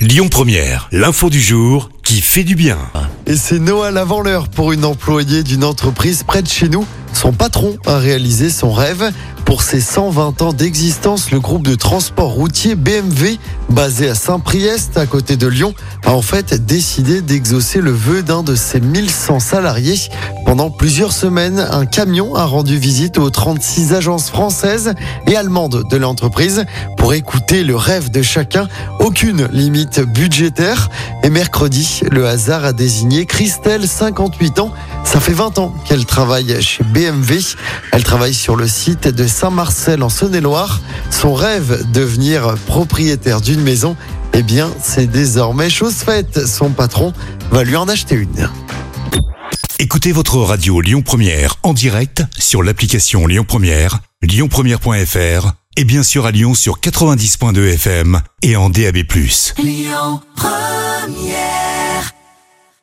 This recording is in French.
Lyon Première, l'info du jour qui fait du bien. Et c'est Noël avant l'heure pour une employée d'une entreprise près de chez nous. Son patron a réalisé son rêve. Pour ses 120 ans d'existence, le groupe de transport routier BMW, basé à Saint-Priest, à côté de Lyon, a en fait décidé d'exaucer le vœu d'un de ses 1100 salariés. Pendant plusieurs semaines, un camion a rendu visite aux 36 agences françaises et allemandes de l'entreprise pour écouter le rêve de chacun. Aucune limite budgétaire. Et mercredi, le hasard a désigné Christelle, 58 ans. Ça fait 20 ans qu'elle travaille chez BMW. Elle travaille sur le site de Saint-Marcel en Saône-et-Loire. Son rêve, devenir propriétaire d'une maison, eh bien, c'est désormais chose faite. Son patron va lui en acheter une. Écoutez votre radio Lyon Première en direct sur l'application Lyon Première, lyonpremière.fr et bien sûr à Lyon sur 90.2 FM et en DAB+. Lyon Première